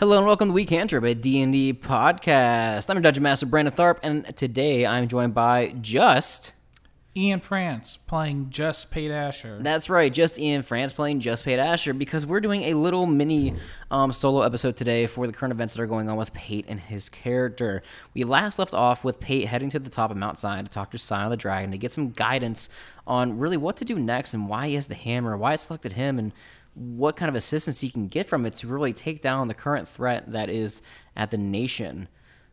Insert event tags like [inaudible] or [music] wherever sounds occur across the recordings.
Hello and welcome to Week Cantrip, a D&D podcast. I'm your Dungeon Master, Brandon Tharp, and today I'm joined by just... Ian France playing just Pate Asher. That's right, just Ian France playing Just Pate Asher, because we're doing a little mini um, solo episode today for the current events that are going on with Pate and his character. We last left off with Pate heading to the top of Mount Scion to talk to Scion the Dragon to get some guidance on really what to do next and why he has the hammer, why it selected him, and what kind of assistance he can get from it to really take down the current threat that is at the nation.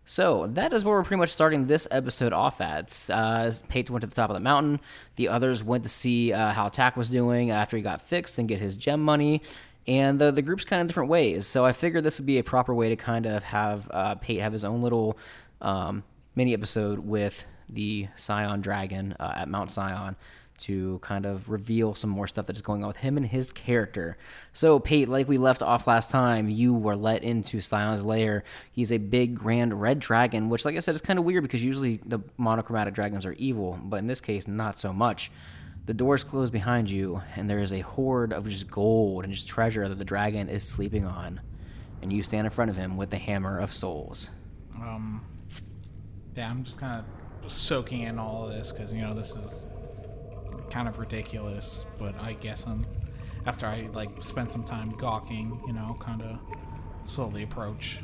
So that is where we're pretty much starting this episode off at. Uh, Pate went to the top of the mountain. The others went to see uh, how Tack was doing after he got fixed and get his gem money. And the, the group's kind of different ways. So I figured this would be a proper way to kind of have uh, Pate have his own little um, mini episode with the Scion Dragon uh, at Mount Scion to kind of reveal some more stuff that is going on with him and his character. So, Pate, like we left off last time, you were let into Scion's lair. He's a big, grand red dragon, which, like I said, is kind of weird because usually the monochromatic dragons are evil, but in this case, not so much. The doors close behind you, and there is a hoard of just gold and just treasure that the dragon is sleeping on. And you stand in front of him with the Hammer of Souls. Um, yeah, I'm just kind of soaking in all of this because you know this is kind of ridiculous, but I guess I'm after I like spend some time gawking, you know, kind of slowly approach.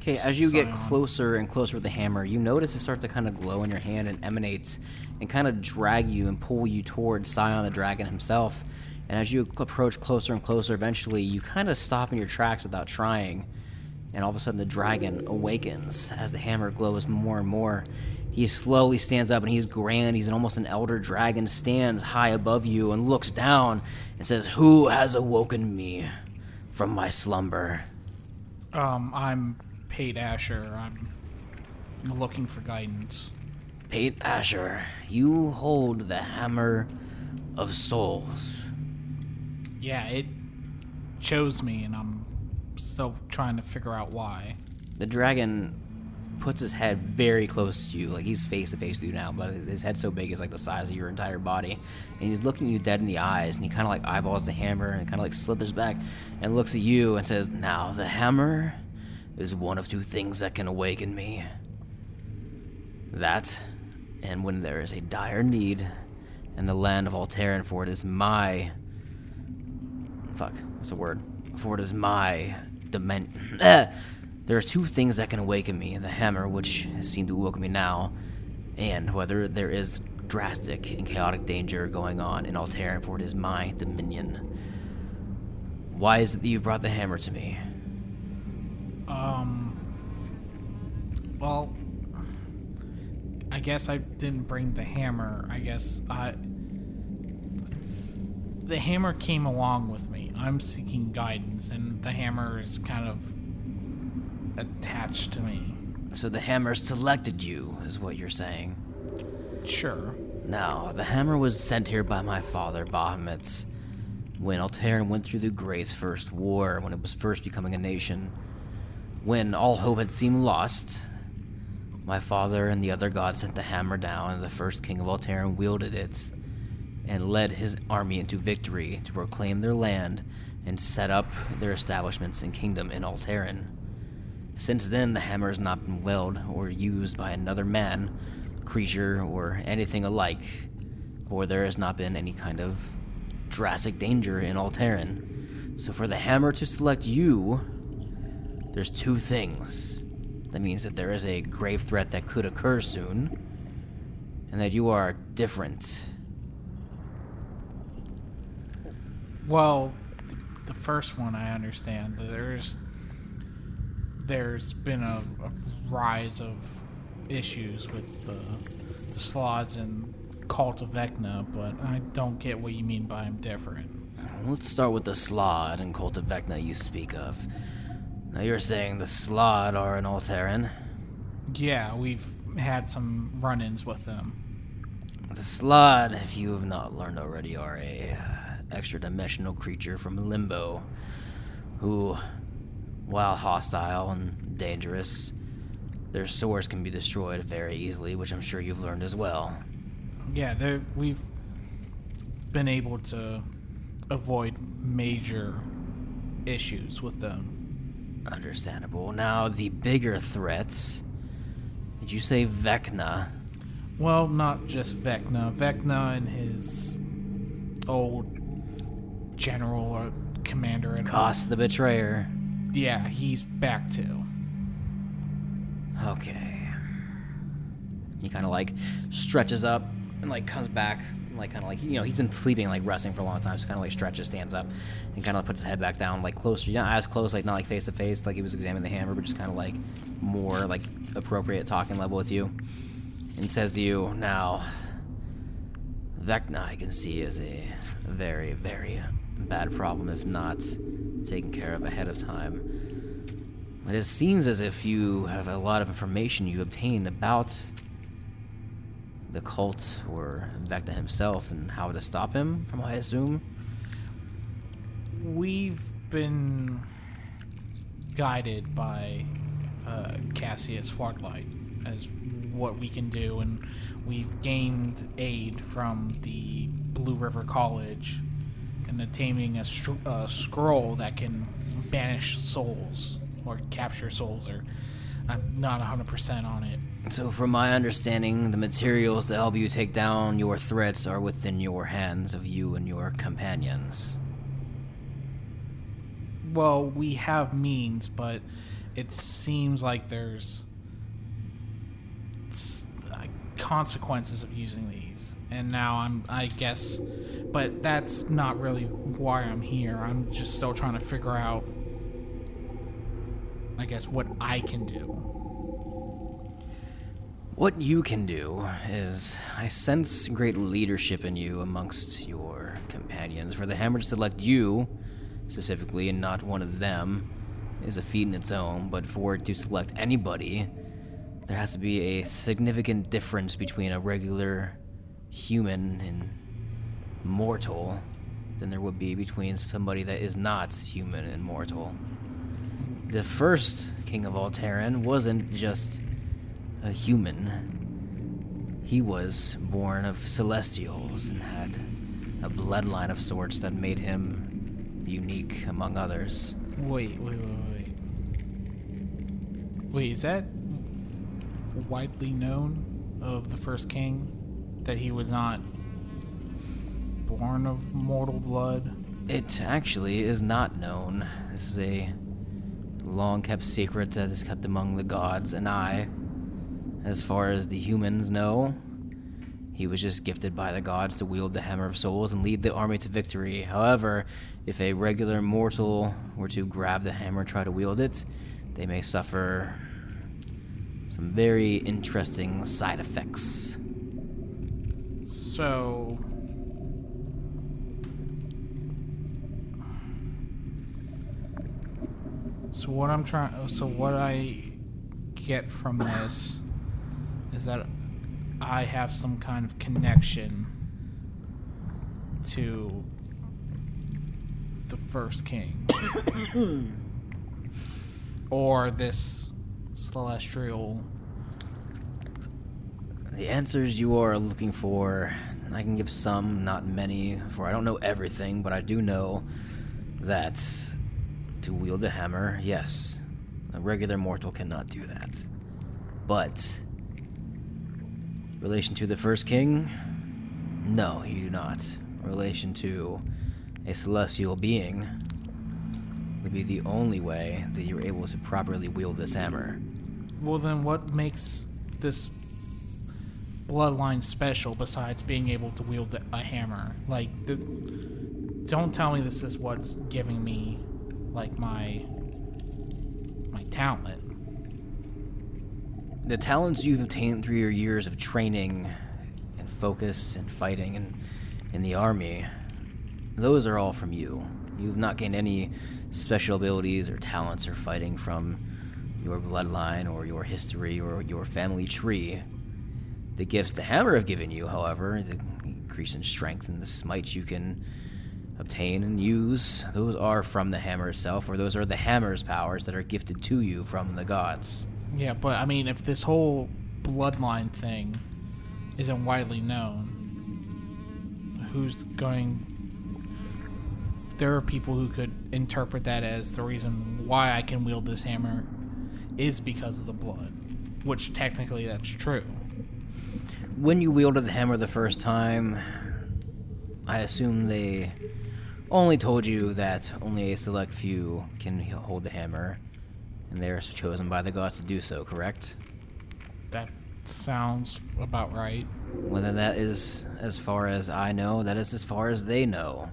Okay, as you get closer and closer with the hammer, you notice it starts to kind of glow in your hand and emanates and kind of drag you and pull you towards Scion the dragon himself. And as you approach closer and closer, eventually you kind of stop in your tracks without trying. And all of a sudden, the dragon awakens as the hammer glows more and more. He slowly stands up and he's grand. He's an, almost an elder dragon, stands high above you and looks down and says, Who has awoken me from my slumber? Um, I'm Pate Asher. I'm looking for guidance. Pate Asher, you hold the Hammer of Souls. Yeah, it chose me, and I'm still trying to figure out why. The dragon puts his head very close to you, like he's face to face with you now, but his head's so big it's like the size of your entire body. And he's looking you dead in the eyes, and he kind of like eyeballs the hammer and kind of like slithers back and looks at you and says, Now, the hammer is one of two things that can awaken me. That, and when there is a dire need, and the land of Alteran, for it is my. Fuck, what's the word? For it is my dimension. [clears throat] Eh, there are two things that can awaken me the hammer, which has seemed to awaken me now, and whether there is drastic and chaotic danger going on in Alteran, for it is my dominion. Why is it that you've brought the hammer to me? Um. Well, I guess I didn't bring the hammer. I guess I. The hammer came along with me. I'm seeking guidance, and the hammer is kind of attached to me. So the hammer selected you, is what you're saying. Sure. Now, the hammer was sent here by my father, Bahamut, when Alteran went through the Great First War, when it was first becoming a nation. When all hope had seemed lost, my father and the other gods sent the hammer down, and the first king of Alteran wielded it and led his army into victory to proclaim their land and set up their establishments and kingdom in Alteran. Since then, the hammer has not been wielded or used by another man, creature, or anything alike, or there has not been any kind of drastic danger in Alteran. So, for the hammer to select you, there's two things. That means that there is a grave threat that could occur soon, and that you are different. Well, the first one I understand. There's there's been a, a rise of issues with the, the Slaads and Cult of Vecna, but I don't get what you mean by I'm different. Let's start with the Slaad and Cult of Vecna you speak of. Now, you're saying the Slaad are an Alteran? Yeah, we've had some run-ins with them. The Slaad, if you have not learned already, are a uh, extra-dimensional creature from Limbo, who, while hostile and dangerous, their swords can be destroyed very easily, which I'm sure you've learned as well. Yeah, we've been able to avoid major issues with them. Understandable. Now, the bigger threats. Did you say Vecna? Well, not just Vecna. Vecna and his old general or commander and Kas the Betrayer. Yeah, he's back too. Okay. He kind of like stretches up and like comes back, like kind of like you know he's been sleeping like resting for a long time, so kind of like stretches, stands up, and kind of puts his head back down, like closer, not as close, like not like face to face, like he was examining the hammer, but just kind of like more like appropriate talking level with you, and says to you now. Vecna, I can see, is a very, very bad problem if not taken care of ahead of time. But it seems as if you have a lot of information you obtained about the cult or Vecna himself and how to stop him, from what I assume. We've been guided by uh, Cassius Farlight as what we can do, and we've gained aid from the Blue River College in attaining a, a scroll that can banish souls or capture souls, or I'm not 100% on it. So, from my understanding, the materials to help you take down your threats are within your hands of you and your companions. Well, we have means, but it seems like there's uh, consequences of using these. And now I'm, I guess, but that's not really why I'm here. I'm just still trying to figure out, I guess, what I can do. What you can do is, I sense great leadership in you amongst your companions. For the hammer to select you, specifically, and not one of them, is a feat in its own, but for it to select anybody, there has to be a significant difference between a regular human and mortal than there would be between somebody that is not human and mortal. The first king of Alteran wasn't just a human. He was born of celestials and had a bloodline of sorts that made him unique among others. Wait, wait, wait, wait. Wait, is that widely known of the first king? That he was not born of mortal blood? It actually is not known. This is a long kept secret that is kept among the gods and I. As far as the humans know, he was just gifted by the gods to wield the Hammer of Souls and lead the army to victory. However, if a regular mortal were to grab the hammer and try to wield it, they may suffer some very interesting side effects. So. So what I'm trying, so what I get from this is that I have some kind of connection to the first king, [coughs] or this celestial The answers you are looking for, I can give some, not many, for I don't know everything, but I do know that to wield a hammer, yes, a regular mortal cannot do that. But, relation to the first king, no, you do not. Relation to a celestial being would be the only way that you're able to properly wield this hammer. Well, then what makes this bloodline special besides being able to wield a hammer? Like, the, don't tell me this is what's giving me, like, my my talent. the talents you've obtained through your years of training and focus and fighting and in the army, those are all from you. You've not gained any special abilities or talents or fighting from your bloodline or your history or your family tree. The gifts the hammer have given you, however, the increase in strength and the smites you can obtain and use, those are from the hammer itself, or those are the hammer's powers that are gifted to you from the gods. Yeah, but I mean, if this whole bloodline thing isn't widely known, who's going? There are people who could interpret that as the reason why I can wield this hammer is because of the blood, which technically that's true. When you wielded the hammer the first time, I assume they only told you that only a select few can hold the hammer, and they are chosen by the gods to do so, correct? That sounds about right. Whether that is as far as I know, that is as far as they know.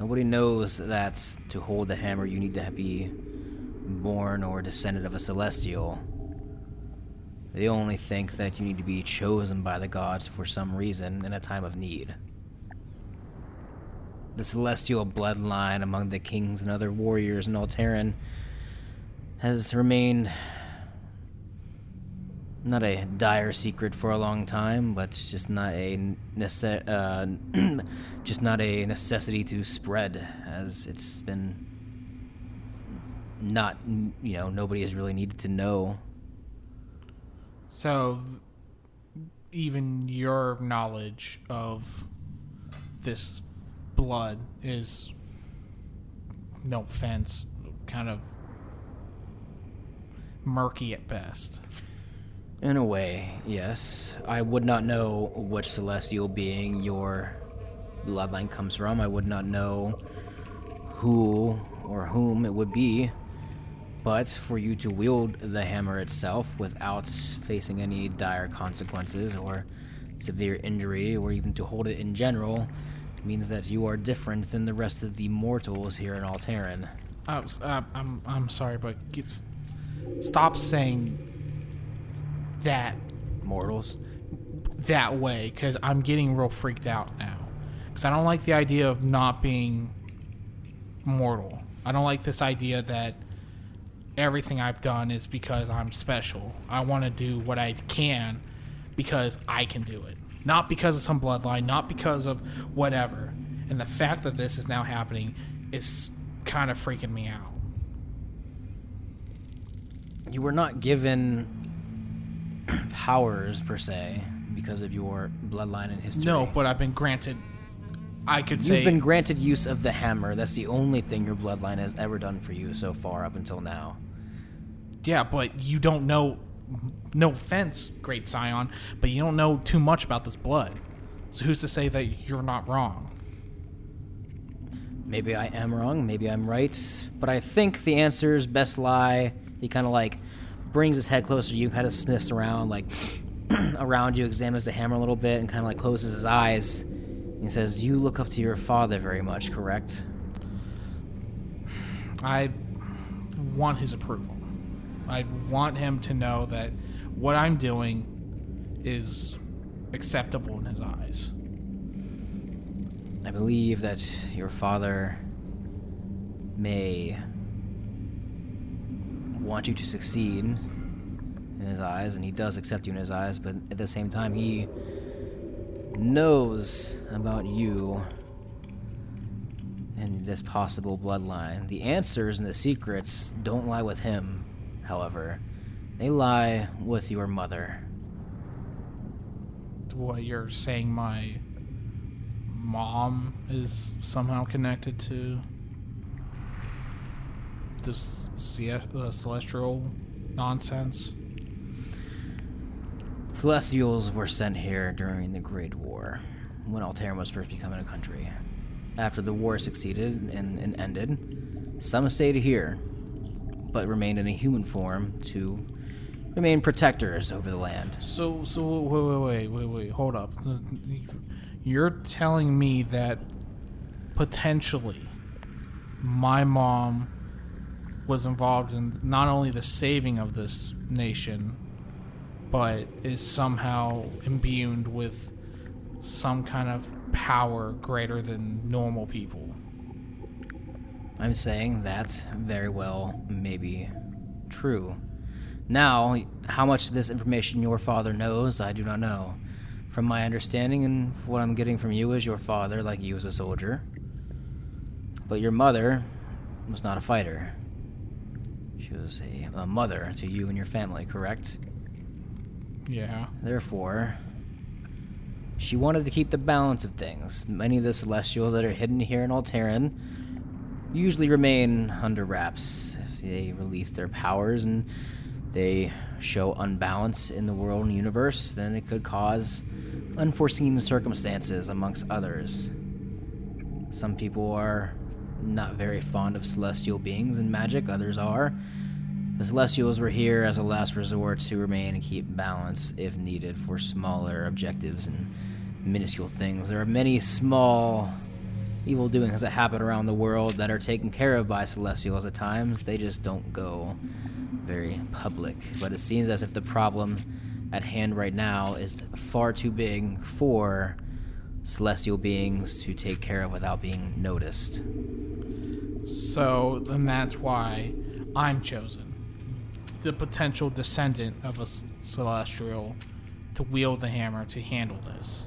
Nobody knows that to hold the hammer you need to be born or descendant of a celestial. They only think that you need to be chosen by the gods for some reason in a time of need. The celestial bloodline among the kings and other warriors in Alteran has remained not a dire secret for a long time, but just not a nece- uh, [clears throat] just not a necessity to spread, as it's been not you know nobody has really needed to know. So, even your knowledge of this blood is, no offense, kind of murky at best. In a way, yes. I would not know which celestial being your bloodline comes from. I would not know who or whom it would be. But for you to wield the hammer itself without facing any dire consequences or severe injury, or even to hold it in general, means that you are different than the rest of the mortals here in Alteran. Uh, I'm I'm sorry, but stop saying that Mortals? that way because I'm getting real freaked out now. Because I don't like the idea of not being mortal. I don't like this idea that everything I've done is because I'm special. I want to do what I can because I can do it. Not because of some bloodline, not because of whatever. And the fact that this is now happening is kind of freaking me out. You were not given powers per se because of your bloodline and history. No, but I've been granted. I could You've say been granted use of the hammer. That's the only thing your bloodline has ever done for you so far up until now. Yeah, but you don't know. No offense, great Scion, but you don't know too much about this blood. So who's to say that you're not wrong? Maybe I am wrong, maybe I'm right, but I think the answers best lie. He kind of like brings his head closer to you, kind of sniffs around, like [clears throat] around you, examines the hammer a little bit, and kind of like closes his eyes. He says, "You look up to your father very much, correct?" I want his approval. I want him to know that what I'm doing is acceptable in his eyes. I believe that your father may want you to succeed in his eyes, and he does accept you in his eyes, but at the same time, he knows about you and this possible bloodline. The answers and the secrets don't lie with him, however, they lie with your mother. What you're saying, my mom is somehow connected to this uh, celestial nonsense. Celestials were sent here during the Great War, when Alteran was first becoming a country. After the war succeeded and, and ended, some stayed here, but remained in a human form to remain protectors over the land. So, so wait, wait, wait, wait, wait. Hold up. You're telling me that potentially my mom was involved in not only the saving of this nation, but is somehow imbued with some kind of power greater than normal people. I'm saying that's very well maybe true. Now, how much of this information your father knows, I do not know. From my understanding and what I'm getting from you is your father, like you, is a soldier. But your mother was not a fighter. She was a, a mother to you and your family, correct? Yeah. Therefore, She wanted to keep the balance of things. Many of the Celestials that are hidden here in Alteran usually remain under wraps. If they release their powers and they show unbalance in the world and universe, then it could cause unforeseen circumstances amongst others. Some people are not very fond of celestial beings and magic, others are. The Celestials were here as a last resort to remain and keep balance if needed for smaller objectives and minuscule things. There are many small evil doings that happen around the world that are taken care of by Celestials at times. They just don't go very public. But it seems as if the problem at hand right now is far too big for celestial beings to take care of without being noticed. So then that's why I'm chosen. The potential descendant of a celestial to wield the hammer to handle this.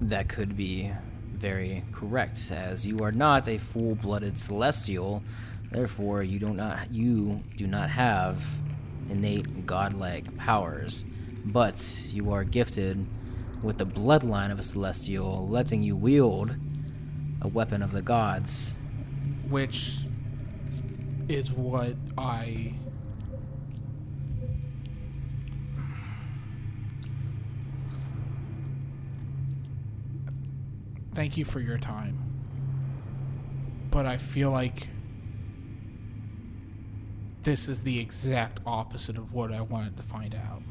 That could be very correct, as you are not a full-blooded celestial. Therefore, you do not you do not have innate godlike powers, but you are gifted with the bloodline of a celestial, letting you wield a weapon of the gods. which is what I Thank you for your time. But I feel like this is the exact opposite of what I wanted to find out.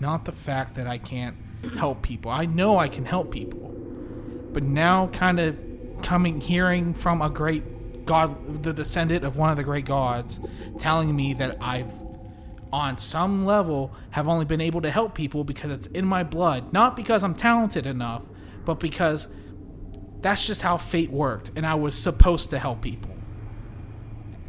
Not the fact that I can't help people. I know I can help people. But now kind of coming hearing from a great god the descendant of one of the great gods telling me that i've on some level have only been able to help people because it's in my blood. Not because i'm talented enough but because that's just how fate worked and i was supposed to help people.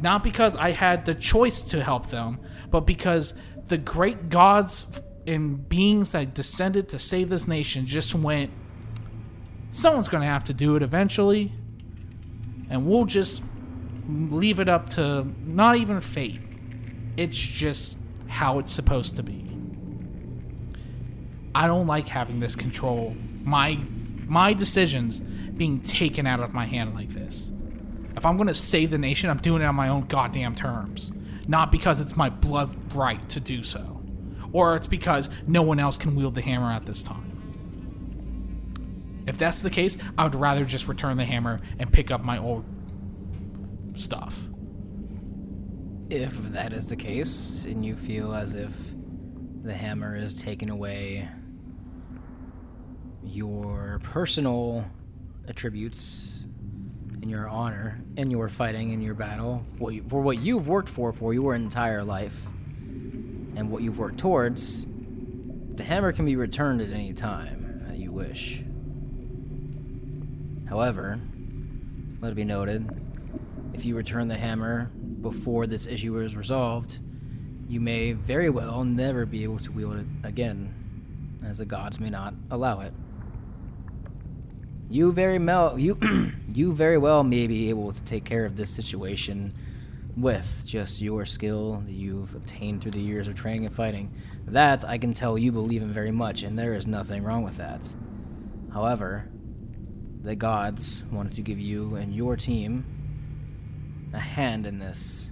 Not because i had the choice to help them but because the great gods and beings that descended to save this nation just went someone's going to have to do it eventually and we'll just leave it up to not even fate. It's just how it's supposed to be. I don't like having this control my my decisions being taken out of my hand like this. If i'm going to save the nation i'm doing it on my own goddamn terms not because it's my blood right to do so or it's because no one else can wield the hammer at this time if that's the case, I would rather just return the hammer and pick up my old stuff. If that is the case, and you feel as if the hammer is taking away your personal attributes and your honor and your fighting and your battle for what you've worked for for your entire life and what you've worked towards, the hammer can be returned at any time that you wish. However, let it be noted if you return the hammer before this issue is resolved, you may very well never be able to wield it again, as the gods may not allow it. You very well you [clears throat] you very well may be able to take care of this situation with just your skill that you've obtained through the years of training and fighting. That I can tell you believe in very much, and there is nothing wrong with that. However, the gods wanted to give you and your team a hand in this.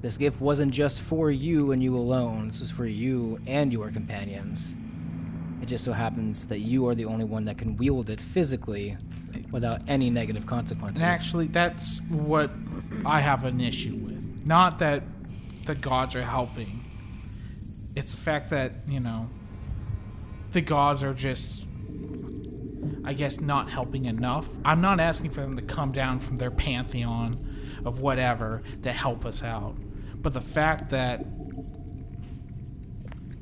This gift wasn't just for you and you alone, this was for you and your companions. It just so happens that you are the only one that can wield it physically without any negative consequences. And actually, that's what I have an issue with. Not that the gods are helping, it's the fact that, you know, the gods are just, I guess, not helping enough. I'm not asking for them to come down from their pantheon of whatever to help us out. But the fact that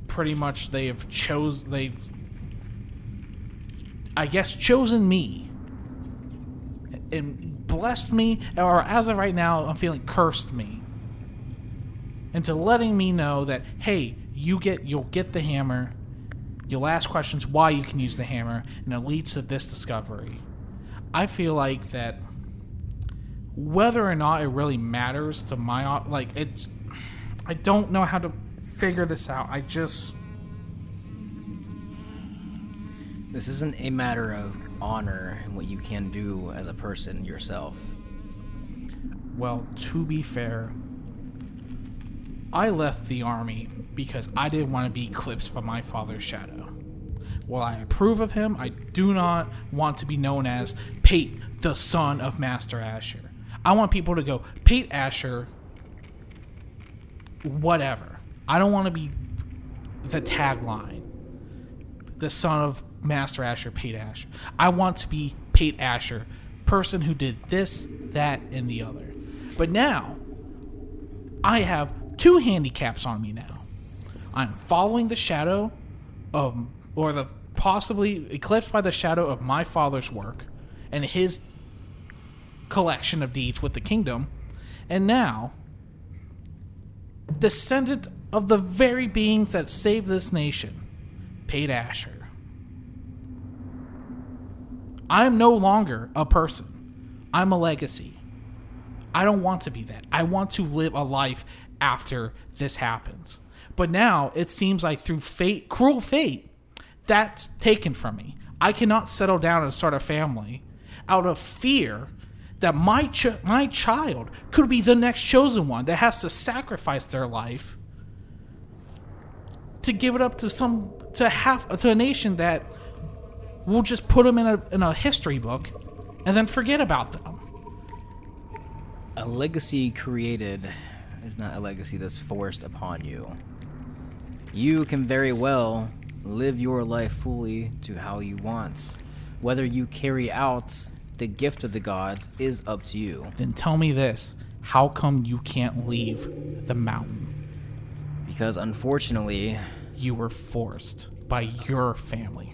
pretty much they have chose they've I guess chosen me and blessed me, or as of right now, I'm feeling cursed me into letting me know that hey, you get you'll get the hammer, you'll ask questions why you can use the hammer, and it leads to this discovery. I feel like that whether or not it really matters to my like it's I don't know how to figure this out. I just This isn't a matter of honor and what you can do as a person yourself. Well, to be fair, I left the army because I didn't want to be eclipsed by my father's shadow. While I approve of him, I do not want to be known as Pate, the son of Master Asher. I want people to go, Pate Asher, whatever. I don't want to be the tagline, the son of Master Asher, Pate Asher. I want to be Pate Asher, person who did this, that, and the other. But now, I have two handicaps on me now. I'm following the shadow of, or the possibly eclipsed by the shadow of my father's work and his collection of deeds with the kingdom. And now, descendant of the very beings that saved this nation, Pate Asher. I'm no longer a person. I'm a legacy. I don't want to be that. I want to live a life after this happens. But now it seems like through fate, cruel fate, that's taken from me. I cannot settle down and start a family out of fear that my ch- my child could be the next chosen one that has to sacrifice their life to give it up to some to half to a nation that will just put them in a in a history book and then forget about them. A legacy created is not a legacy that's forced upon you. You can very well live your life fully to how you want. Whether you carry out the gift of the gods is up to you. Then tell me this: How come you can't leave the mountain? Because unfortunately, You were forced by your family.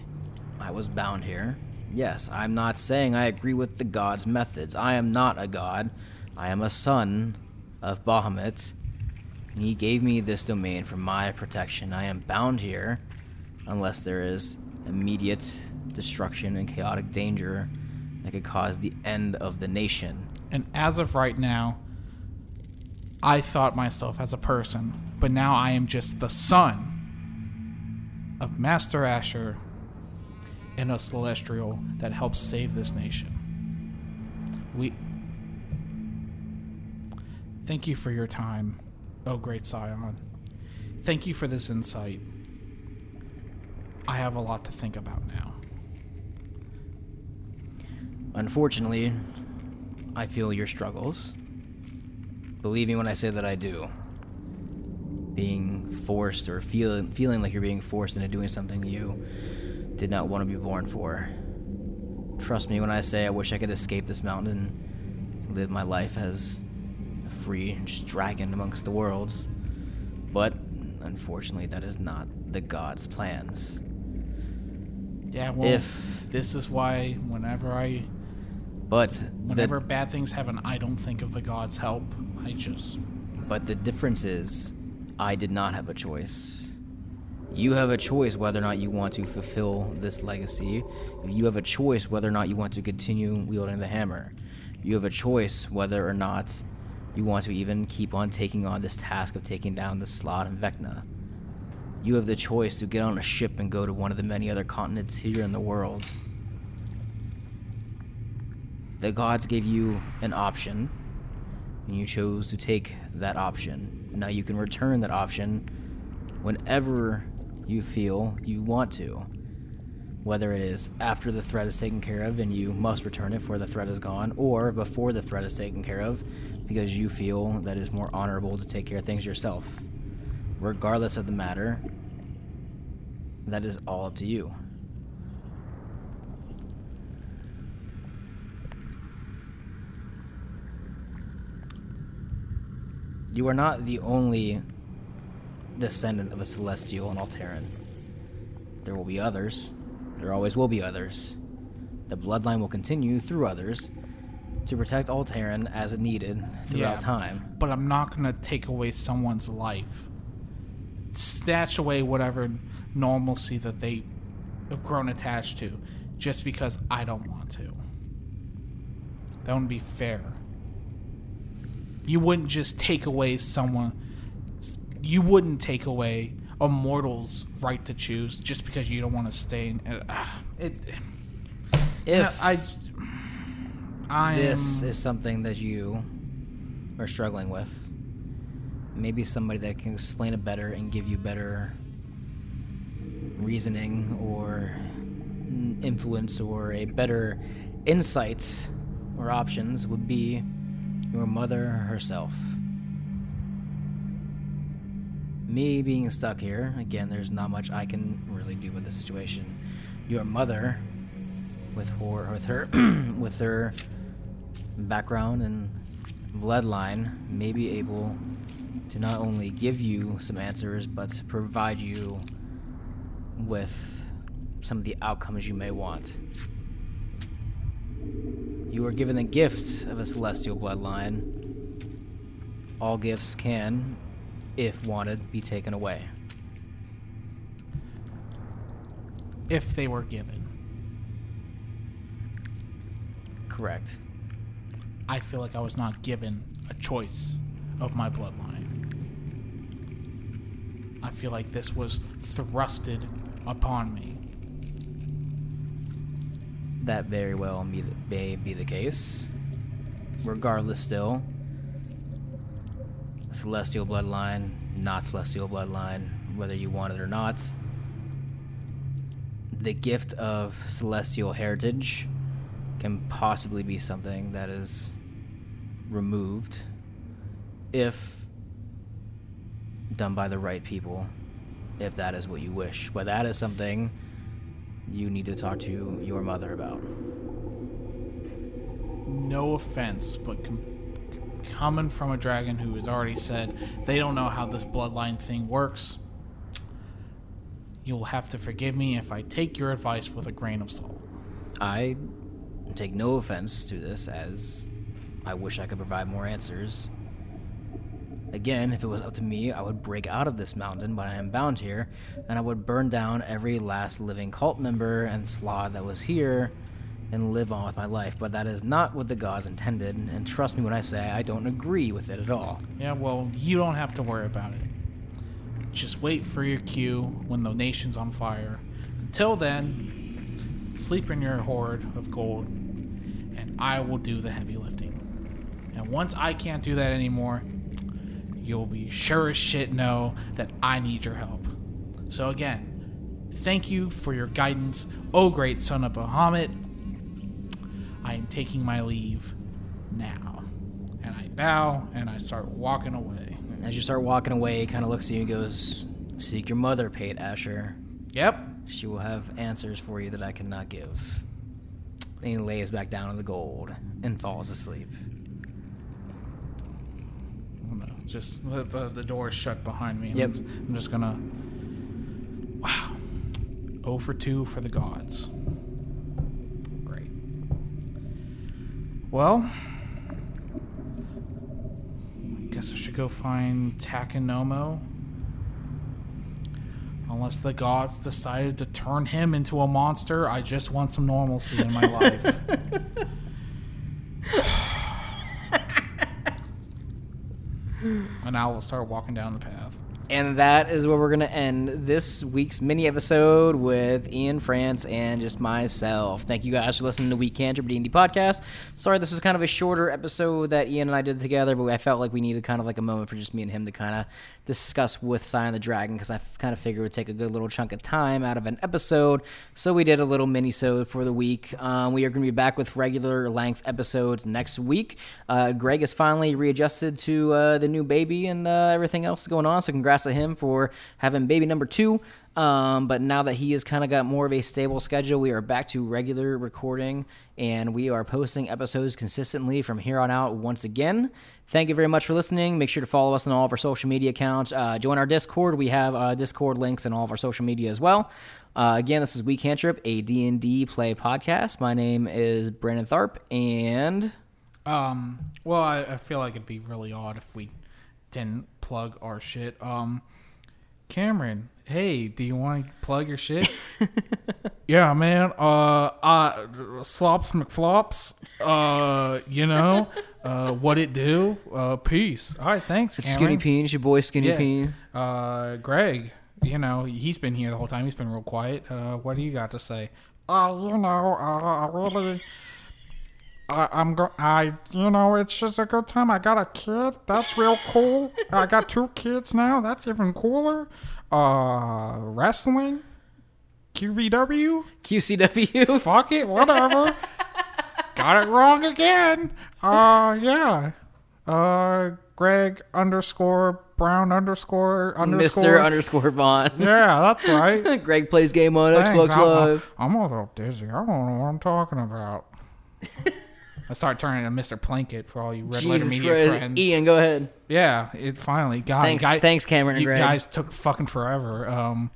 I was bound here. Yes, I'm not saying I agree with the god's methods. I am not a god. I am a son of Bahamut. He gave me this domain for my protection. I am bound here unless there is immediate destruction and chaotic danger that could cause the end of the nation. And as of right now, I thought myself as a person, but now I am just the son of Master Asher and a celestial that helps save this nation. We thank you for your time, oh great Scion. Thank you for this insight. I have a lot to think about now. Unfortunately, I feel your struggles. Believe me when I say that I do. Being forced or feeling feeling like you're being forced into doing something you did not want to be born for. Trust me when I say I wish I could escape this mountain and live my life as a free just dragon amongst the worlds. But unfortunately that is not the god's plans. Yeah, well, If- this is why whenever I But Whenever the, bad things happen, I don't think of the gods' help. I just. but the difference is I did not have a choice. You have a choice whether or not you want to fulfill this legacy. You have a choice whether or not you want to continue wielding the hammer. You have a choice whether or not you want to even keep on taking on this task of taking down the Slaad and Vecna. You have the choice to get on a ship and go to one of the many other continents here in the world. The gods gave you an option, and you chose to take that option. Now you can return that option whenever you feel you want to. Whether it is after the threat is taken care of and you must return it for the threat is gone, or before the threat is taken care of because you feel that it's more honorable to take care of things yourself. Regardless of the matter, that is all up to you. You are not the only descendant of a celestial in Alteran. There will be others. There always will be others. The bloodline will continue through others to protect Alteran as it needed throughout Yeah. time. But I'm not going to take away someone's life. Snatch away whatever normalcy that they have grown attached to just because I don't want to. That wouldn't be fair. You wouldn't just take away someone. You wouldn't take away a mortal's right to choose just because you don't want to stay. In, uh, it. If I. I this am, is something that you are struggling with, maybe somebody that can explain it better and give you better reasoning or influence or a better insight or options would be your mother herself. Me being stuck here, again, there's not much I can really do with the situation. Your mother, with her, with her, [clears throat] with her background and bloodline, may be able to not only give you some answers, but provide you with some of the outcomes you may want. You are given the gift of a celestial bloodline. All gifts can, if wanted, be taken away. if they were given. Correct. I feel like I was not given a choice of my bloodline. I feel like this was thrusted upon me. That very well may may be the case. Regardless, still, celestial bloodline, not celestial bloodline, whether you want it or not, the gift of celestial heritage can possibly be something that is removed if done by the right people, if that is what you wish. But that is something you need to talk to your mother about. No offense, but com- coming from a dragon who has already said they don't know how this bloodline thing works, you'll have to forgive me if I take your advice with a grain of salt. I take no offense to this, as I wish I could provide more answers. Again, if it was up to me, I would break out of this mountain, but I am bound here, and I would burn down every last living cult member and slaad that was here and live on with my life. But that is not what the gods intended, and trust me when I say I don't agree with it at all. Yeah, well, you don't have to worry about it. Just wait for your cue when the nation's on fire. Until then, sleep in your hoard of gold, and I will do the heavy lifting. And once I can't do that anymore, you'll be sure as shit know that I need your help. So again, thank you for your guidance, O great son of Bahamut. I am taking my leave now. And I bow and I start walking away. As you start walking away, he kind of looks at you and goes, Seek your mother, Pate Asher. Yep, She will have answers for you that I cannot give. And he lays back down on the gold and falls asleep. I'm gonna just the, the, the door is shut behind me. Yep. I'm, I'm just gonna. Wow. 0 for 2 for the gods. Great. Well, I guess I should go find Takanomo. Unless the gods decided to turn him into a monster, I just want some normalcy in my life. [laughs] [sighs] and I will start walking down the path. And that is where we're going to end this week's mini episode with Ian France and just myself. Thank you guys for listening to Week Cantrip D&D podcast. Sorry this was kind of a shorter episode that Ian and I did together, but I felt like we needed kind of like a moment for just me and him to kind of discuss with Scion the Dragon because I kind of figured it would take a good little chunk of time out of an episode. So we did a little mini-sode for the week. Um, we are going to be back with regular length episodes next week. Uh, Greg is finally readjusted to uh, the new baby and uh, everything else going on. So congrats to him for having baby number two. Um, but now that he has kind of got more of a stable schedule, we are back to regular recording and we are posting episodes consistently from here on out once again. Thank you very much for listening. Make sure to follow us on all of our social media accounts. Uh, join our Discord. We have uh, Discord links in all of our social media as well. Uh, again, this is Week Cantrip, a D&D play podcast. My name is Brandon Tharp, and Um, well, I, I feel like it'd be really odd if we didn't plug our shit. Um, Cameron, hey, do you want to plug your shit? [laughs] yeah, man. Uh, uh, slops McFlops. Uh, you know, uh, what it do? Uh, peace. All right, thanks, it's Skinny Cameron. Peen. It's your boy Skinny Yeah. Peen. Uh, Greg, you know, he's been here the whole time. He's been real quiet. Uh, what do you got to say? Uh, you know, uh, I really. I, I'm go. I, you know, it's just a good time. I got a kid. That's real cool. I got two kids now. That's even cooler. Uh, wrestling, QVW. QCW. Fuck it, whatever. got it wrong again. Uh, yeah. Uh, Greg underscore Brown underscore underscore. Mr. underscore Vaughn. yeah, that's right. [laughs] Greg plays game on Thanks, Xbox I'm, Live. I'm a little dizzy. I don't know what I'm talking about. [laughs] I start turning into Mr. Plinkett for all you red letter media Christ. friends. Ian, go ahead. Yeah, it finally got Thanks, guy, thanks, Cameron You guys took fucking forever. Um,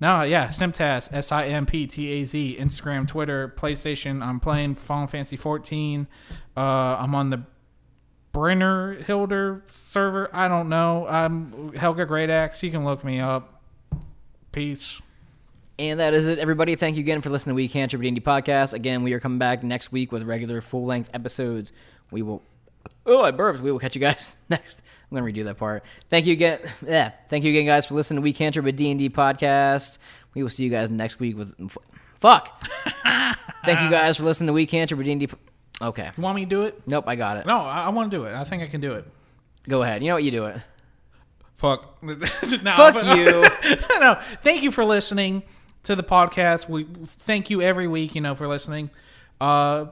no, yeah, Simtaz, S I M P T A Z, Instagram, Twitter, PlayStation. I'm playing Final Fantasy 14. Uh, I'm on the Brynhildr server. I don't know. I'm Helga Great Axe. You can look me up. Peace. And that is it, everybody. Thank you again for listening to We Can't Trip Indie Podcast. Again, we are coming back next week with regular full length episodes. We will. Oh, I burped. We will catch you guys [laughs] next. I'm gonna redo that part. Thank you again. Yeah, thank you again, guys, for listening to We Can't Trip a D&D podcast. We will see you guys next week with. Fuck. [laughs] thank you guys for listening to We Can't Trip a D&D. Okay. You want me to do it? Nope, I got it. No, I, I want to do it. I think I can do it. Go ahead. You know what? You do it. Fuck. [laughs] no, Fuck but- you. no, thank you for listening to the podcast. We thank you every week, you know, for listening. Uh,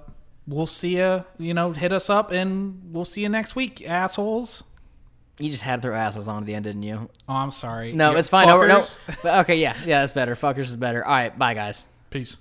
we'll see you. You know, hit us up, and we'll see you next week, assholes. You just had to throw assholes on at the end, didn't you? Oh, I'm sorry. No, You it's fine. No, no. Okay, yeah, yeah, that's better. Fuckers is better. All right, bye, guys. Peace.